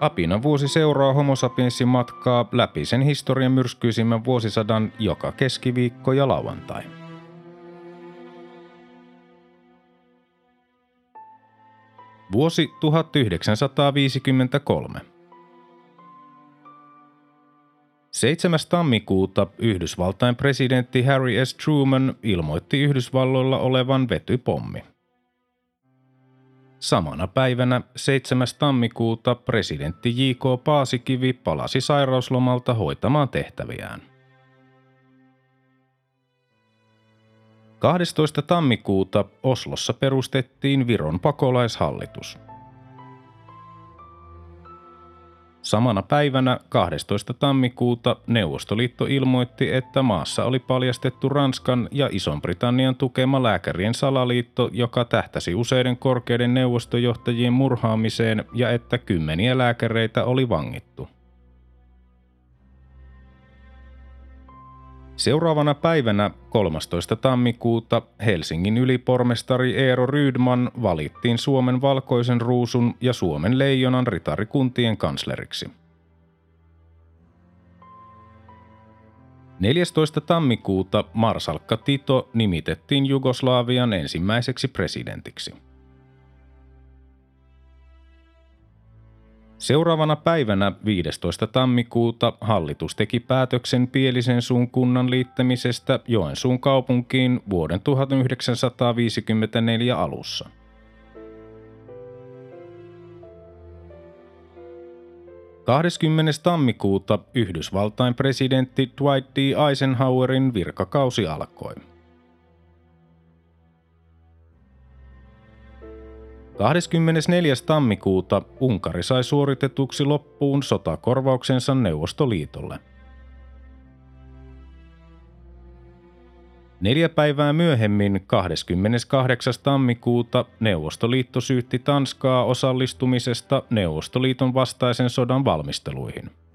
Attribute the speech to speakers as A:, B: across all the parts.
A: Apina vuosi seuraa homo sapiensin matkaa läpi sen historian myrskyisimmän vuosisadan joka keskiviikko ja lauantai. Vuosi 1953. 7. tammikuuta Yhdysvaltain presidentti Harry S. Truman ilmoitti Yhdysvalloilla olevan vetypommi. Samana päivänä 7. tammikuuta presidentti J.K. Paasikivi palasi sairauslomalta hoitamaan tehtäviään. 12. tammikuuta Oslossa perustettiin Viron pakolaishallitus. Samana päivänä 12. tammikuuta Neuvostoliitto ilmoitti, että maassa oli paljastettu Ranskan ja Ison-Britannian tukema lääkärien salaliitto, joka tähtäsi useiden korkeiden neuvostojohtajien murhaamiseen ja että kymmeniä lääkäreitä oli vangittu. Seuraavana päivänä 13. tammikuuta Helsingin ylipormestari Eero Rydman valittiin Suomen valkoisen ruusun ja Suomen leijonan ritarikuntien kansleriksi. 14. tammikuuta Marsalkka Tito nimitettiin Jugoslavian ensimmäiseksi presidentiksi. Seuraavana päivänä 15. tammikuuta hallitus teki päätöksen Pielisen suun kunnan liittämisestä Joensuun kaupunkiin vuoden 1954 alussa. Kahdeskymmenes tammikuuta Yhdysvaltain presidentti Dwight D. Eisenhowerin virkakausi alkoi. 24. tammikuuta Unkari sai suoritetuksi loppuun sotakorvauksensa Neuvostoliitolle. Neljä päivää myöhemmin, 28. tammikuuta, Neuvostoliitto syytti Tanskaa osallistumisesta Neuvostoliiton vastaisen sodan valmisteluihin –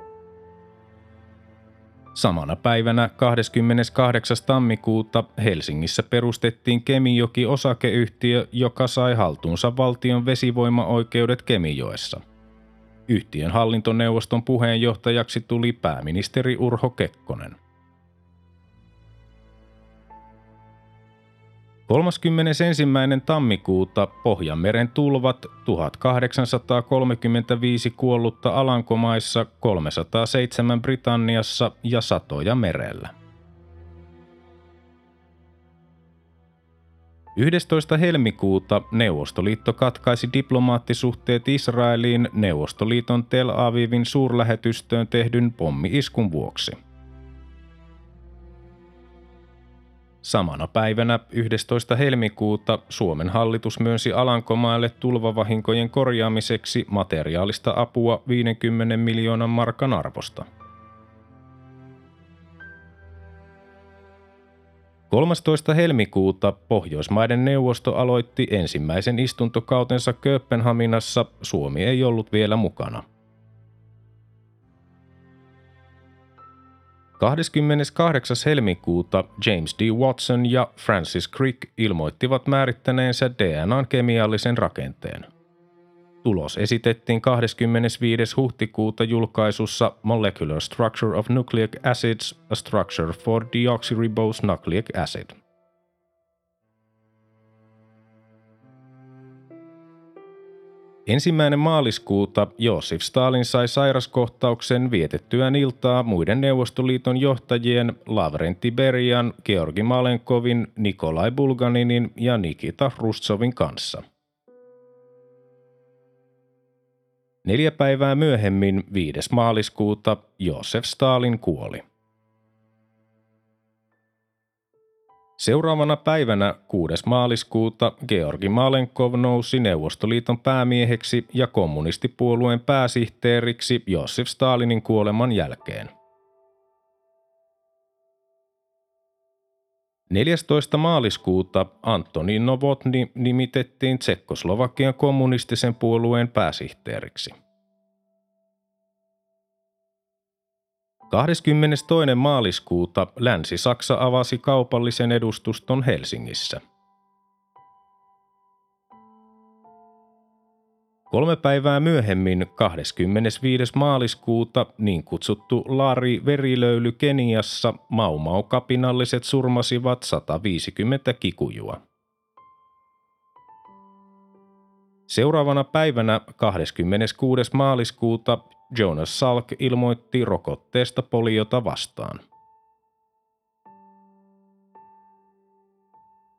A: Samana päivänä 28. tammikuuta Helsingissä perustettiin Kemijoki osakeyhtiö, joka sai haltuunsa valtion vesivoimaoikeudet Kemijoessa. Yhtiön hallintoneuvoston puheenjohtajaksi tuli pääministeri Urho Kekkonen. 31. tammikuuta Pohjanmeren tulvat 1835 kuollutta Alankomaissa, 307 Britanniassa ja satoja merellä. 11. helmikuuta Neuvostoliitto katkaisi diplomaattisuhteet Israeliin Neuvostoliiton Tel Avivin suurlähetystöön tehdyn pommi-iskun vuoksi – Samana päivänä 11. helmikuuta Suomen hallitus myönsi Alankomaille tulvavahinkojen korjaamiseksi materiaalista apua 50 miljoonan markan arvosta. 13. helmikuuta Pohjoismaiden neuvosto aloitti ensimmäisen istuntokautensa Kööpenhaminassa, Suomi ei ollut vielä mukana – 28. helmikuuta James D. Watson ja Francis Crick ilmoittivat määrittäneensä DNAn kemiallisen rakenteen. Tulos esitettiin 25. huhtikuuta julkaisussa Molecular Structure of Nucleic Acids, a Structure for Deoxyribose Nucleic Acid – Ensimmäinen maaliskuuta Josif Stalin sai sairaskohtauksen vietettyään iltaa muiden Neuvostoliiton johtajien Lavrenti Berian, Georgi Malenkovin, Nikolai Bulganinin ja Nikita Rustsovin kanssa. Neljä päivää myöhemmin, 5. maaliskuuta, Josef Stalin kuoli. Seuraavana päivänä 6. maaliskuuta Georgi Malenkov nousi Neuvostoliiton päämieheksi ja kommunistipuolueen pääsihteeriksi Josef Stalinin kuoleman jälkeen. 14. maaliskuuta Antoni Novotny nimitettiin Tsekkoslovakian kommunistisen puolueen pääsihteeriksi. 22. maaliskuuta Länsi-Saksa avasi kaupallisen edustuston Helsingissä. Kolme päivää myöhemmin, 25. maaliskuuta, niin kutsuttu Lari verilöyly Keniassa, Maumau-kapinalliset surmasivat 150 kikujua. Seuraavana päivänä 26. maaliskuuta Jonas Salk ilmoitti rokotteesta poliota vastaan.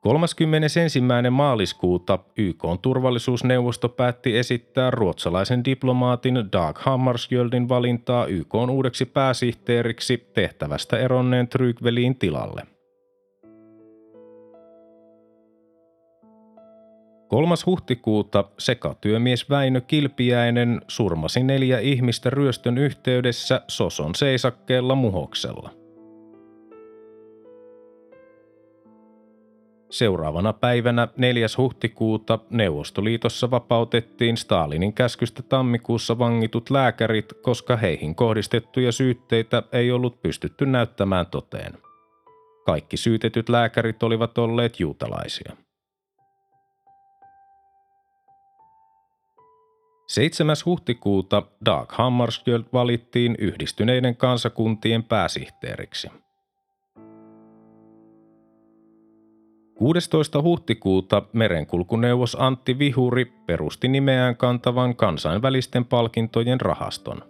A: 31. maaliskuuta YK turvallisuusneuvosto päätti esittää ruotsalaisen diplomaatin Dag Hammarskjöldin valintaa YK uudeksi pääsihteeriksi tehtävästä eronneen Trygvelin tilalle – 3. huhtikuuta sekatyömies Väinö Kilpiäinen surmasi neljä ihmistä ryöstön yhteydessä Soson seisakkeella Muhoksella. Seuraavana päivänä 4. huhtikuuta Neuvostoliitossa vapautettiin Stalinin käskystä tammikuussa vangitut lääkärit, koska heihin kohdistettuja syytteitä ei ollut pystytty näyttämään toteen. Kaikki syytetyt lääkärit olivat olleet juutalaisia. 7. huhtikuuta Dag Hammarskjöld valittiin yhdistyneiden kansakuntien pääsihteeriksi. 16. huhtikuuta merenkulkuneuvos Antti Vihuri perusti nimeään kantavan kansainvälisten palkintojen rahaston.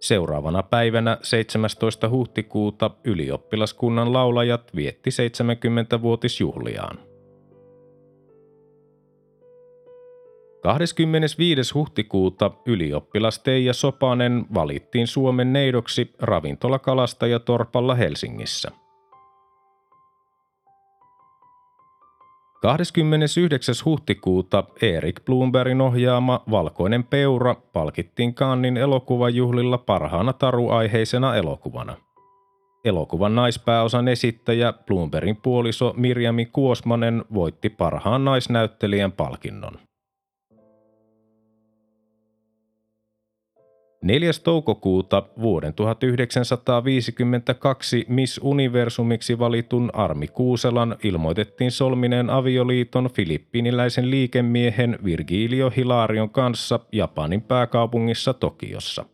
A: Seuraavana päivänä 17. huhtikuuta ylioppilaskunnan laulajat vietti 70-vuotisjuhliaan. 25. huhtikuuta ylioppilas Teija Sopanen valittiin Suomen neidoksi ravintolakalastaja Torpalla Helsingissä. 29. huhtikuuta Erik Bloombergin ohjaama Valkoinen peura palkittiin Kannin elokuvajuhlilla parhaana taruaiheisena elokuvana. Elokuvan naispääosan esittäjä Bloombergin puoliso Mirjami Kuosmanen voitti parhaan naisnäyttelijän palkinnon. 4. toukokuuta vuoden 1952 Miss Universumiksi valitun Armi Kuuselan ilmoitettiin solmineen avioliiton filippiiniläisen liikemiehen Virgilio Hilarion kanssa Japanin pääkaupungissa Tokiossa.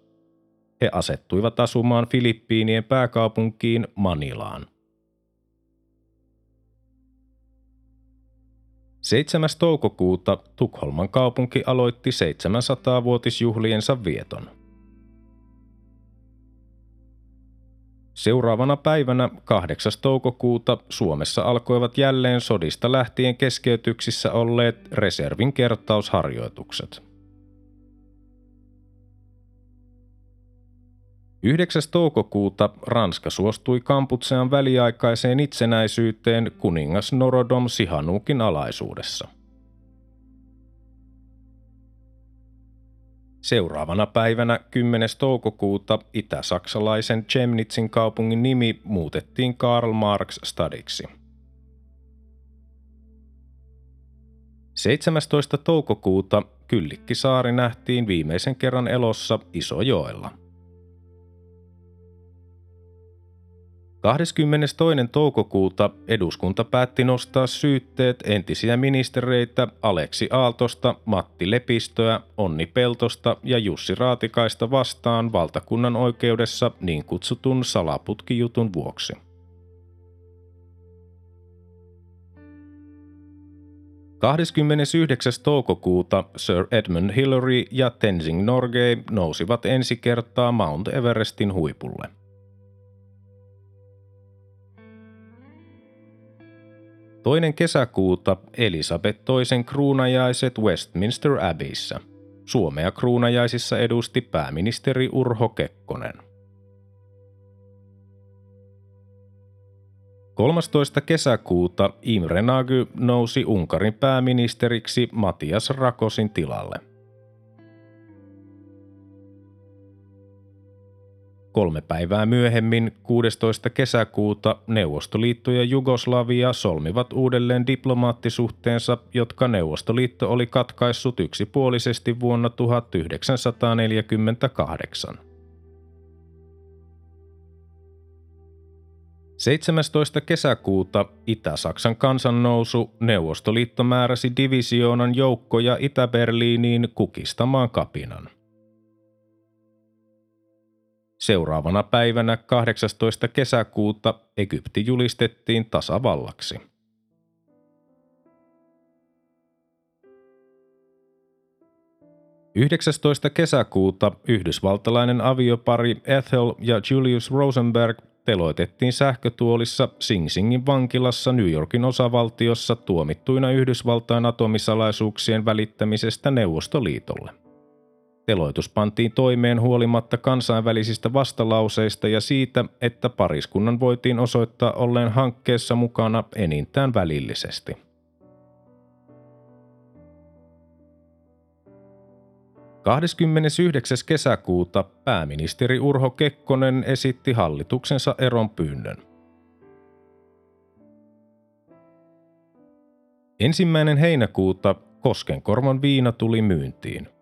A: He asettuivat asumaan Filippiinien pääkaupunkiin Manilaan. 7. toukokuuta Tukholman kaupunki aloitti 700-vuotisjuhliensa vieton – Seuraavana päivänä 8. toukokuuta Suomessa alkoivat jälleen sodista lähtien keskeytyksissä olleet reservin kertausharjoitukset. 9. toukokuuta Ranska suostui Kamputsean väliaikaiseen itsenäisyyteen kuningas Norodom Sihanukin alaisuudessa – Seuraavana päivänä 10. toukokuuta itä-saksalaisen Chemnitzin kaupungin nimi muutettiin Karl Marx stadiksi. 17. toukokuuta Kyllikkisaari nähtiin viimeisen kerran elossa Isojoella – 22. toukokuuta eduskunta päätti nostaa syytteet entisiä ministereitä Aleksi Aaltosta, Matti Lepistöä, Onni Peltosta ja Jussi Raatikaista vastaan valtakunnan oikeudessa niin kutsutun salaputkijutun vuoksi. – 29. toukokuuta Sir Edmund Hillary ja Tenzing Norgay nousivat ensi kertaa Mount Everestin huipulle. Toinen kesäkuuta Elisabeth toisen kruunajaiset Westminster Abbeyssä. Suomea kruunajaisissa edusti pääministeri Urho Kekkonen. 13. kesäkuuta Imre Nagy nousi Unkarin pääministeriksi Matias Rakosin tilalle. Kolme päivää myöhemmin, 16. kesäkuuta, Neuvostoliitto ja Jugoslavia solmivat uudelleen diplomaattisuhteensa, jotka Neuvostoliitto oli katkaissut yksipuolisesti vuonna 1948. 17. kesäkuuta Itä-Saksan kansannousu Neuvostoliitto määräsi divisioonan joukkoja Itä-Berliiniin kukistamaan kapinan. Seuraavana päivänä 18. kesäkuuta Egypti julistettiin tasavallaksi. Yhdeksästoista kesäkuuta yhdysvaltalainen aviopari Ethel ja Julius Rosenberg teloitettiin sähkötuolissa Sing Singin vankilassa New Yorkin osavaltiossa tuomittuina Yhdysvaltain atomisalaisuuksien välittämisestä Neuvostoliitolle. Teloitus pantiin toimeen huolimatta kansainvälisistä vastalauseista ja siitä, että pariskunnan voitiin osoittaa olleen hankkeessa mukana enintään välillisesti. – 29. kesäkuuta pääministeri Urho Kekkonen esitti hallituksensa eron pyynnön. Ensimmäinen heinäkuuta Koskenkorvan viina tuli myyntiin –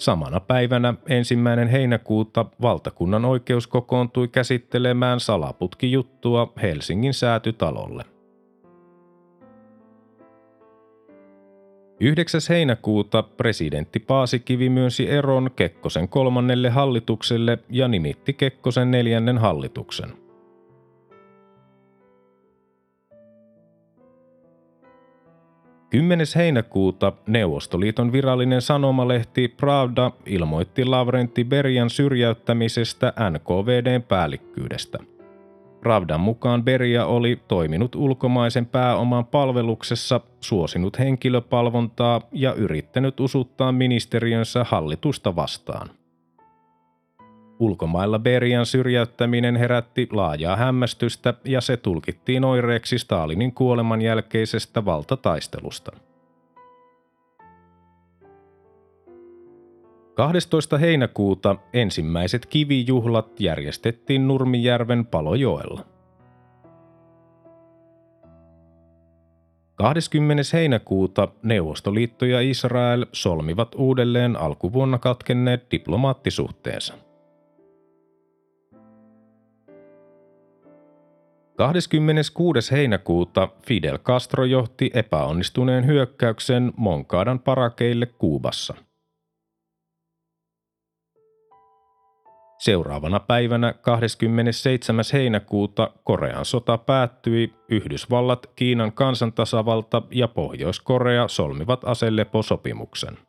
A: Samana päivänä ensimmäinen heinäkuuta valtakunnan oikeus kokoontui käsittelemään salaputkijuttua Helsingin säätytalolle. 9. heinäkuuta presidentti Paasikivi myönsi eron Kekkosen kolmannelle hallitukselle ja nimitti Kekkosen neljännen hallituksen – 10. heinäkuuta Neuvostoliiton virallinen sanomalehti Pravda ilmoitti Lavrentti Berian syrjäyttämisestä NKVDn päällikkyydestä. Pravdan mukaan Beria oli toiminut ulkomaisen pääoman palveluksessa, suosinut henkilöpalvontaa ja yrittänyt usuttaa ministeriönsä hallitusta vastaan. Ulkomailla Berian syrjäyttäminen herätti laajaa hämmästystä ja se tulkittiin oireeksi Stalinin kuoleman jälkeisestä valtataistelusta. 12. heinäkuuta ensimmäiset kivijuhlat järjestettiin Nurmijärven Palojoella. 20. heinäkuuta Neuvostoliitto ja Israel solmivat uudelleen alkuvuonna katkenneet diplomaattisuhteensa. 26. heinäkuuta Fidel Castro johti epäonnistuneen hyökkäyksen Moncadan parakeille Kuubassa. Seuraavana päivänä 27. heinäkuuta Korean sota päättyi, Yhdysvallat, Kiinan kansantasavalta ja Pohjois-Korea solmivat aseleposopimuksen.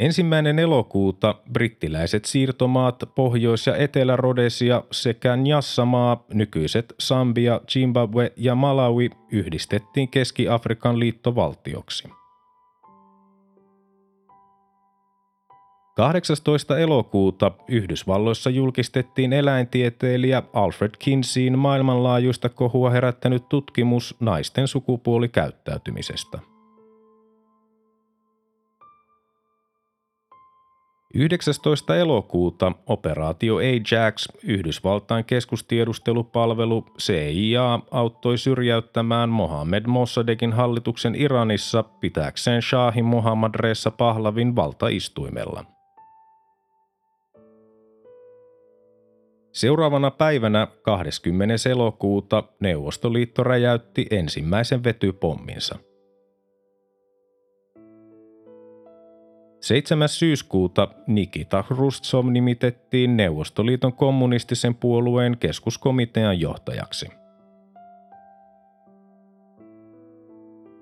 A: Ensimmäinen elokuuta brittiläiset siirtomaat Pohjois- ja Etelä-Rodesia sekä Njassamaa, nykyiset Sambia, Zimbabwe ja Malawi yhdistettiin Keski-Afrikan liittovaltioksi. 18. elokuuta Yhdysvalloissa julkistettiin eläintieteilijä Alfred Kinseyin maailmanlaajuista kohua herättänyt tutkimus naisten sukupuolikäyttäytymisestä – 19. elokuuta operaatio Ajax, Yhdysvaltain keskustiedustelupalvelu CIA, auttoi syrjäyttämään Mohammed Mossadekin hallituksen Iranissa pitääkseen Shahin Mohammad Reza Pahlavin valtaistuimella. Seuraavana päivänä 20. elokuuta Neuvostoliitto räjäytti ensimmäisen vetypomminsa – 7. syyskuuta Nikita Hrustsov nimitettiin Neuvostoliiton kommunistisen puolueen keskuskomitean johtajaksi.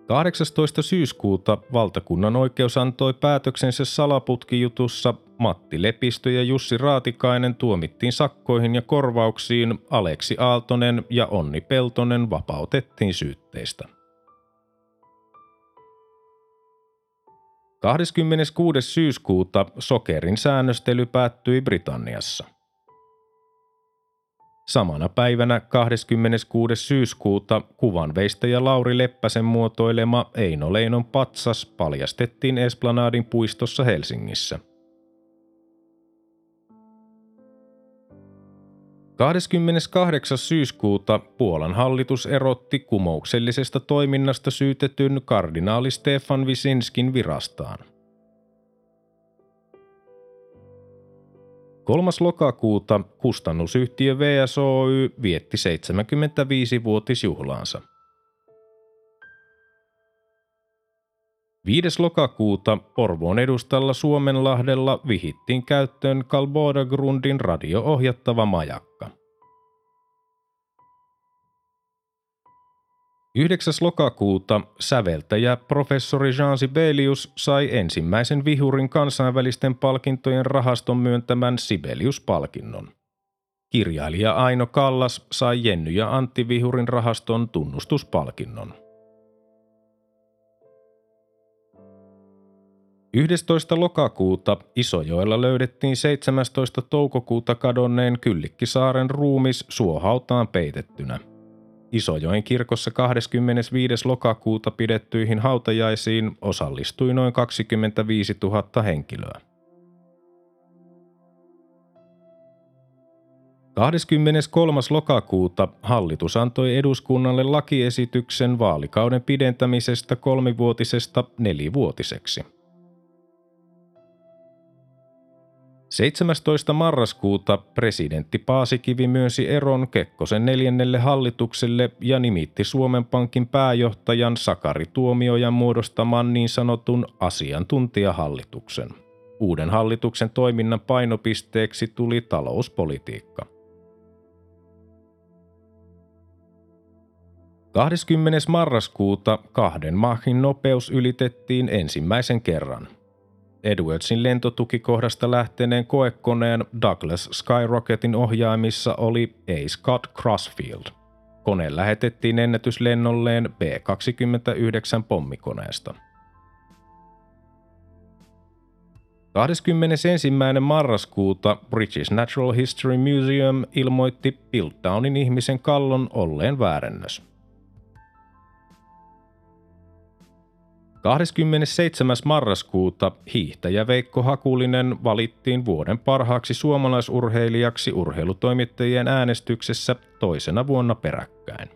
A: 18. syyskuuta valtakunnan oikeus antoi päätöksensä salaputkijutussa. Matti Lepistö ja Jussi Raatikainen tuomittiin sakkoihin ja korvauksiin, Aleksi Aaltonen ja Onni Peltonen vapautettiin syytteistä. 26. syyskuuta sokerin säännöstely päättyi Britanniassa. Samana päivänä 26. syyskuuta kuvanveistäjä Lauri Leppäsen muotoilema Eino Leinon patsas paljastettiin Esplanadin puistossa Helsingissä. 28. syyskuuta Puolan hallitus erotti kumouksellisesta toiminnasta syytetyn kardinaali Stefan Wisinskin virastaan. 3. lokakuuta kustannusyhtiö VSOY vietti 75-vuotisjuhlaansa. 5. lokakuuta Porvoon edustalla Suomenlahdella vihittiin käyttöön Kalboda Grundin radio-ohjattava majakka. 9. lokakuuta säveltäjä professori Jean Sibelius sai ensimmäisen vihurin kansainvälisten palkintojen rahaston myöntämän Sibelius-palkinnon. Kirjailija Aino Kallas sai Jenny ja Antti Vihurin rahaston tunnustuspalkinnon. 11. lokakuuta Isojoella löydettiin 17. toukokuuta kadonneen Kyllikkisaaren ruumis suohautaan peitettynä. Isojoen kirkossa 25. lokakuuta pidettyihin hautajaisiin osallistui noin 25 000 henkilöä. 23. lokakuuta hallitus antoi eduskunnalle lakiesityksen vaalikauden pidentämisestä kolmivuotisesta nelivuotiseksi – 17. marraskuuta presidentti Paasikivi myönsi eron Kekkosen neljännelle hallitukselle ja nimitti Suomen Pankin pääjohtajan Sakari Tuomiojan muodostaman niin sanotun asiantuntijahallituksen. Uuden hallituksen toiminnan painopisteeksi tuli talouspolitiikka. 20. marraskuuta kahden Machin nopeus ylitettiin ensimmäisen kerran – Edwardsin lentotukikohdasta lähteneen koekoneen Douglas Skyrocketin ohjaimissa oli A. Scott Crossfield. Kone lähetettiin ennätyslennolleen B-29 pommikoneesta. 21. marraskuuta British Natural History Museum ilmoitti Piltdownin ihmisen kallon olleen väärennös. 27. marraskuuta hiihtäjä Veikko Hakulinen valittiin vuoden parhaaksi suomalaisurheilijaksi urheilutoimittajien äänestyksessä toisena vuonna peräkkäin.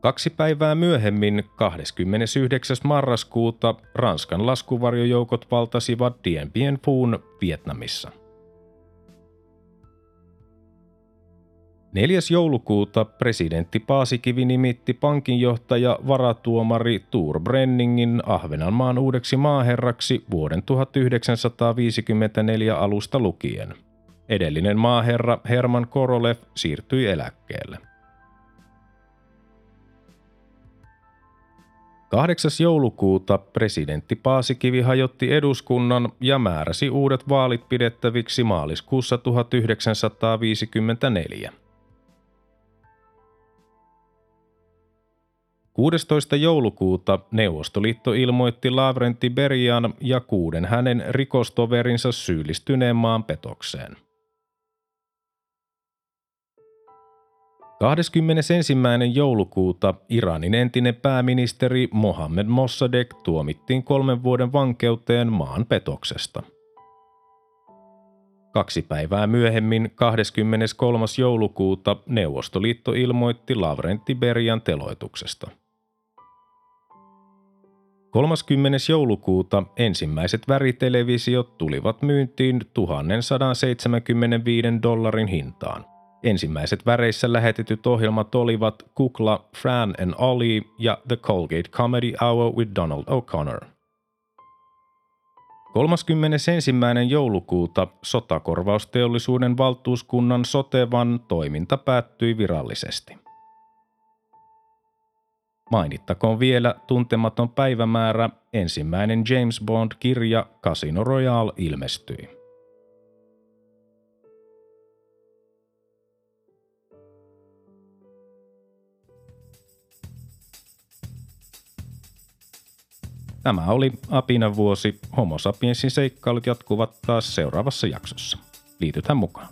A: Kaksi päivää myöhemmin, 29. marraskuuta, Ranskan laskuvarjojoukot valtasivat Dien Bien Phu'n Vietnamissa – 4. joulukuuta presidentti Paasikivi nimitti pankinjohtaja varatuomari Tuur Brenningin Ahvenanmaan uudeksi maaherraksi vuoden 1954 alusta lukien. Edellinen maaherra Herman Korolev siirtyi eläkkeelle. 8. joulukuuta presidentti Paasikivi hajotti eduskunnan ja määräsi uudet vaalit pidettäviksi maaliskuussa 1954. 16. joulukuuta Neuvostoliitto ilmoitti Lavrentti Berian ja kuuden hänen rikostoverinsa syyllistyneen maanpetokseen. 21. joulukuuta Iranin entinen pääministeri Mohammed Mossadegh tuomittiin kolmen vuoden vankeuteen maanpetoksesta – Kaksi päivää myöhemmin, 23. joulukuuta, Neuvostoliitto ilmoitti Lavrentti Berian teloituksesta. 30. joulukuuta ensimmäiset väritelevisiot tulivat myyntiin 1175 dollarin hintaan. Ensimmäiset väreissä lähetetyt ohjelmat olivat Kukla, Fran and Ollie ja The Colgate Comedy Hour with Donald O'Connor. 31. joulukuuta sotakorvausteollisuuden valtuuskunnan Sotevan toiminta päättyi virallisesti. Mainittakoon vielä tuntematon päivämäärä, ensimmäinen James Bond-kirja Casino Royale ilmestyi. Tämä oli Apina vuosi. Homo sapiensin seikkailut jatkuvat taas seuraavassa jaksossa. Liitytään mukaan.